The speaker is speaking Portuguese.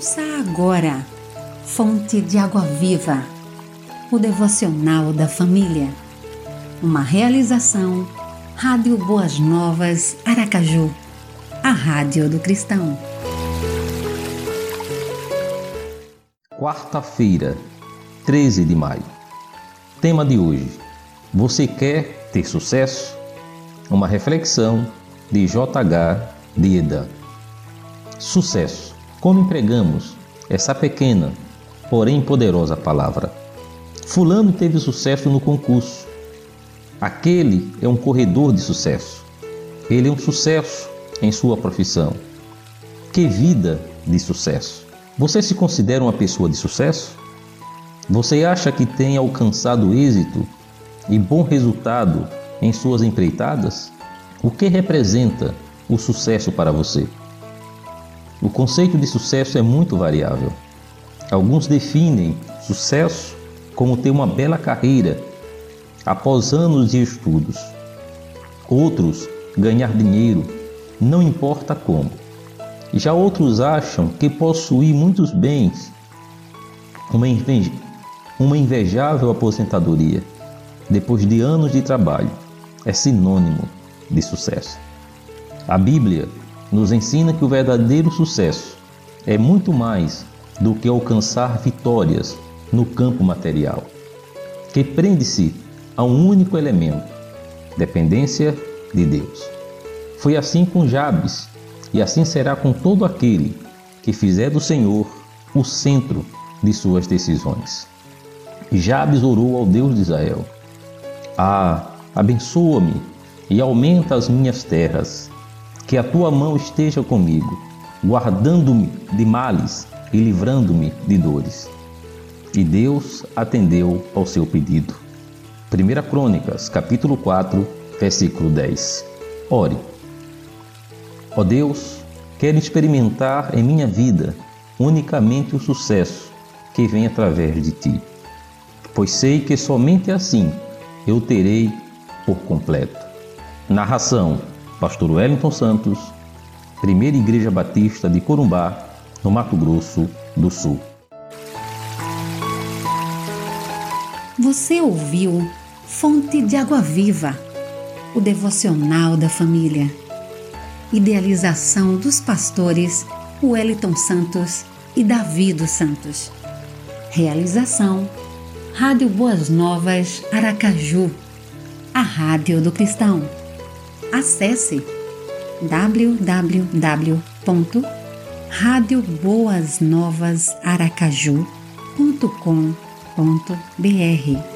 Ouça agora, Fonte de Água Viva, o devocional da família. Uma realização, Rádio Boas Novas, Aracaju, a Rádio do Cristão. Quarta-feira, 13 de maio. Tema de hoje: Você quer ter sucesso? Uma reflexão de J.H. Dida. Sucesso. Como empregamos essa pequena, porém poderosa palavra? Fulano teve sucesso no concurso. Aquele é um corredor de sucesso. Ele é um sucesso em sua profissão. Que vida de sucesso! Você se considera uma pessoa de sucesso? Você acha que tem alcançado êxito e bom resultado em suas empreitadas? O que representa o sucesso para você? O conceito de sucesso é muito variável. Alguns definem sucesso como ter uma bela carreira após anos de estudos. Outros, ganhar dinheiro, não importa como. Já outros acham que possuir muitos bens, uma, uma invejável aposentadoria, depois de anos de trabalho, é sinônimo de sucesso. A Bíblia nos ensina que o verdadeiro sucesso é muito mais do que alcançar vitórias no campo material, que prende-se a um único elemento: dependência de Deus. Foi assim com Jabes, e assim será com todo aquele que fizer do Senhor o centro de suas decisões. Jabes orou ao Deus de Israel: Ah, abençoa-me e aumenta as minhas terras que a tua mão esteja comigo, guardando-me de males e livrando-me de dores. E Deus atendeu ao seu pedido. 1 Crônicas, capítulo 4, versículo 10. Ore. Ó Deus, quero experimentar em minha vida unicamente o sucesso que vem através de ti, pois sei que somente assim eu terei por completo. Narração Pastor Wellington Santos, Primeira Igreja Batista de Corumbá, no Mato Grosso do Sul. Você ouviu Fonte de Água Viva, o devocional da família. Idealização dos pastores Wellington Santos e Davi dos Santos. Realização Rádio Boas Novas Aracaju, a Rádio do Cristão acesse www.radioboasnovasaracaju.com.br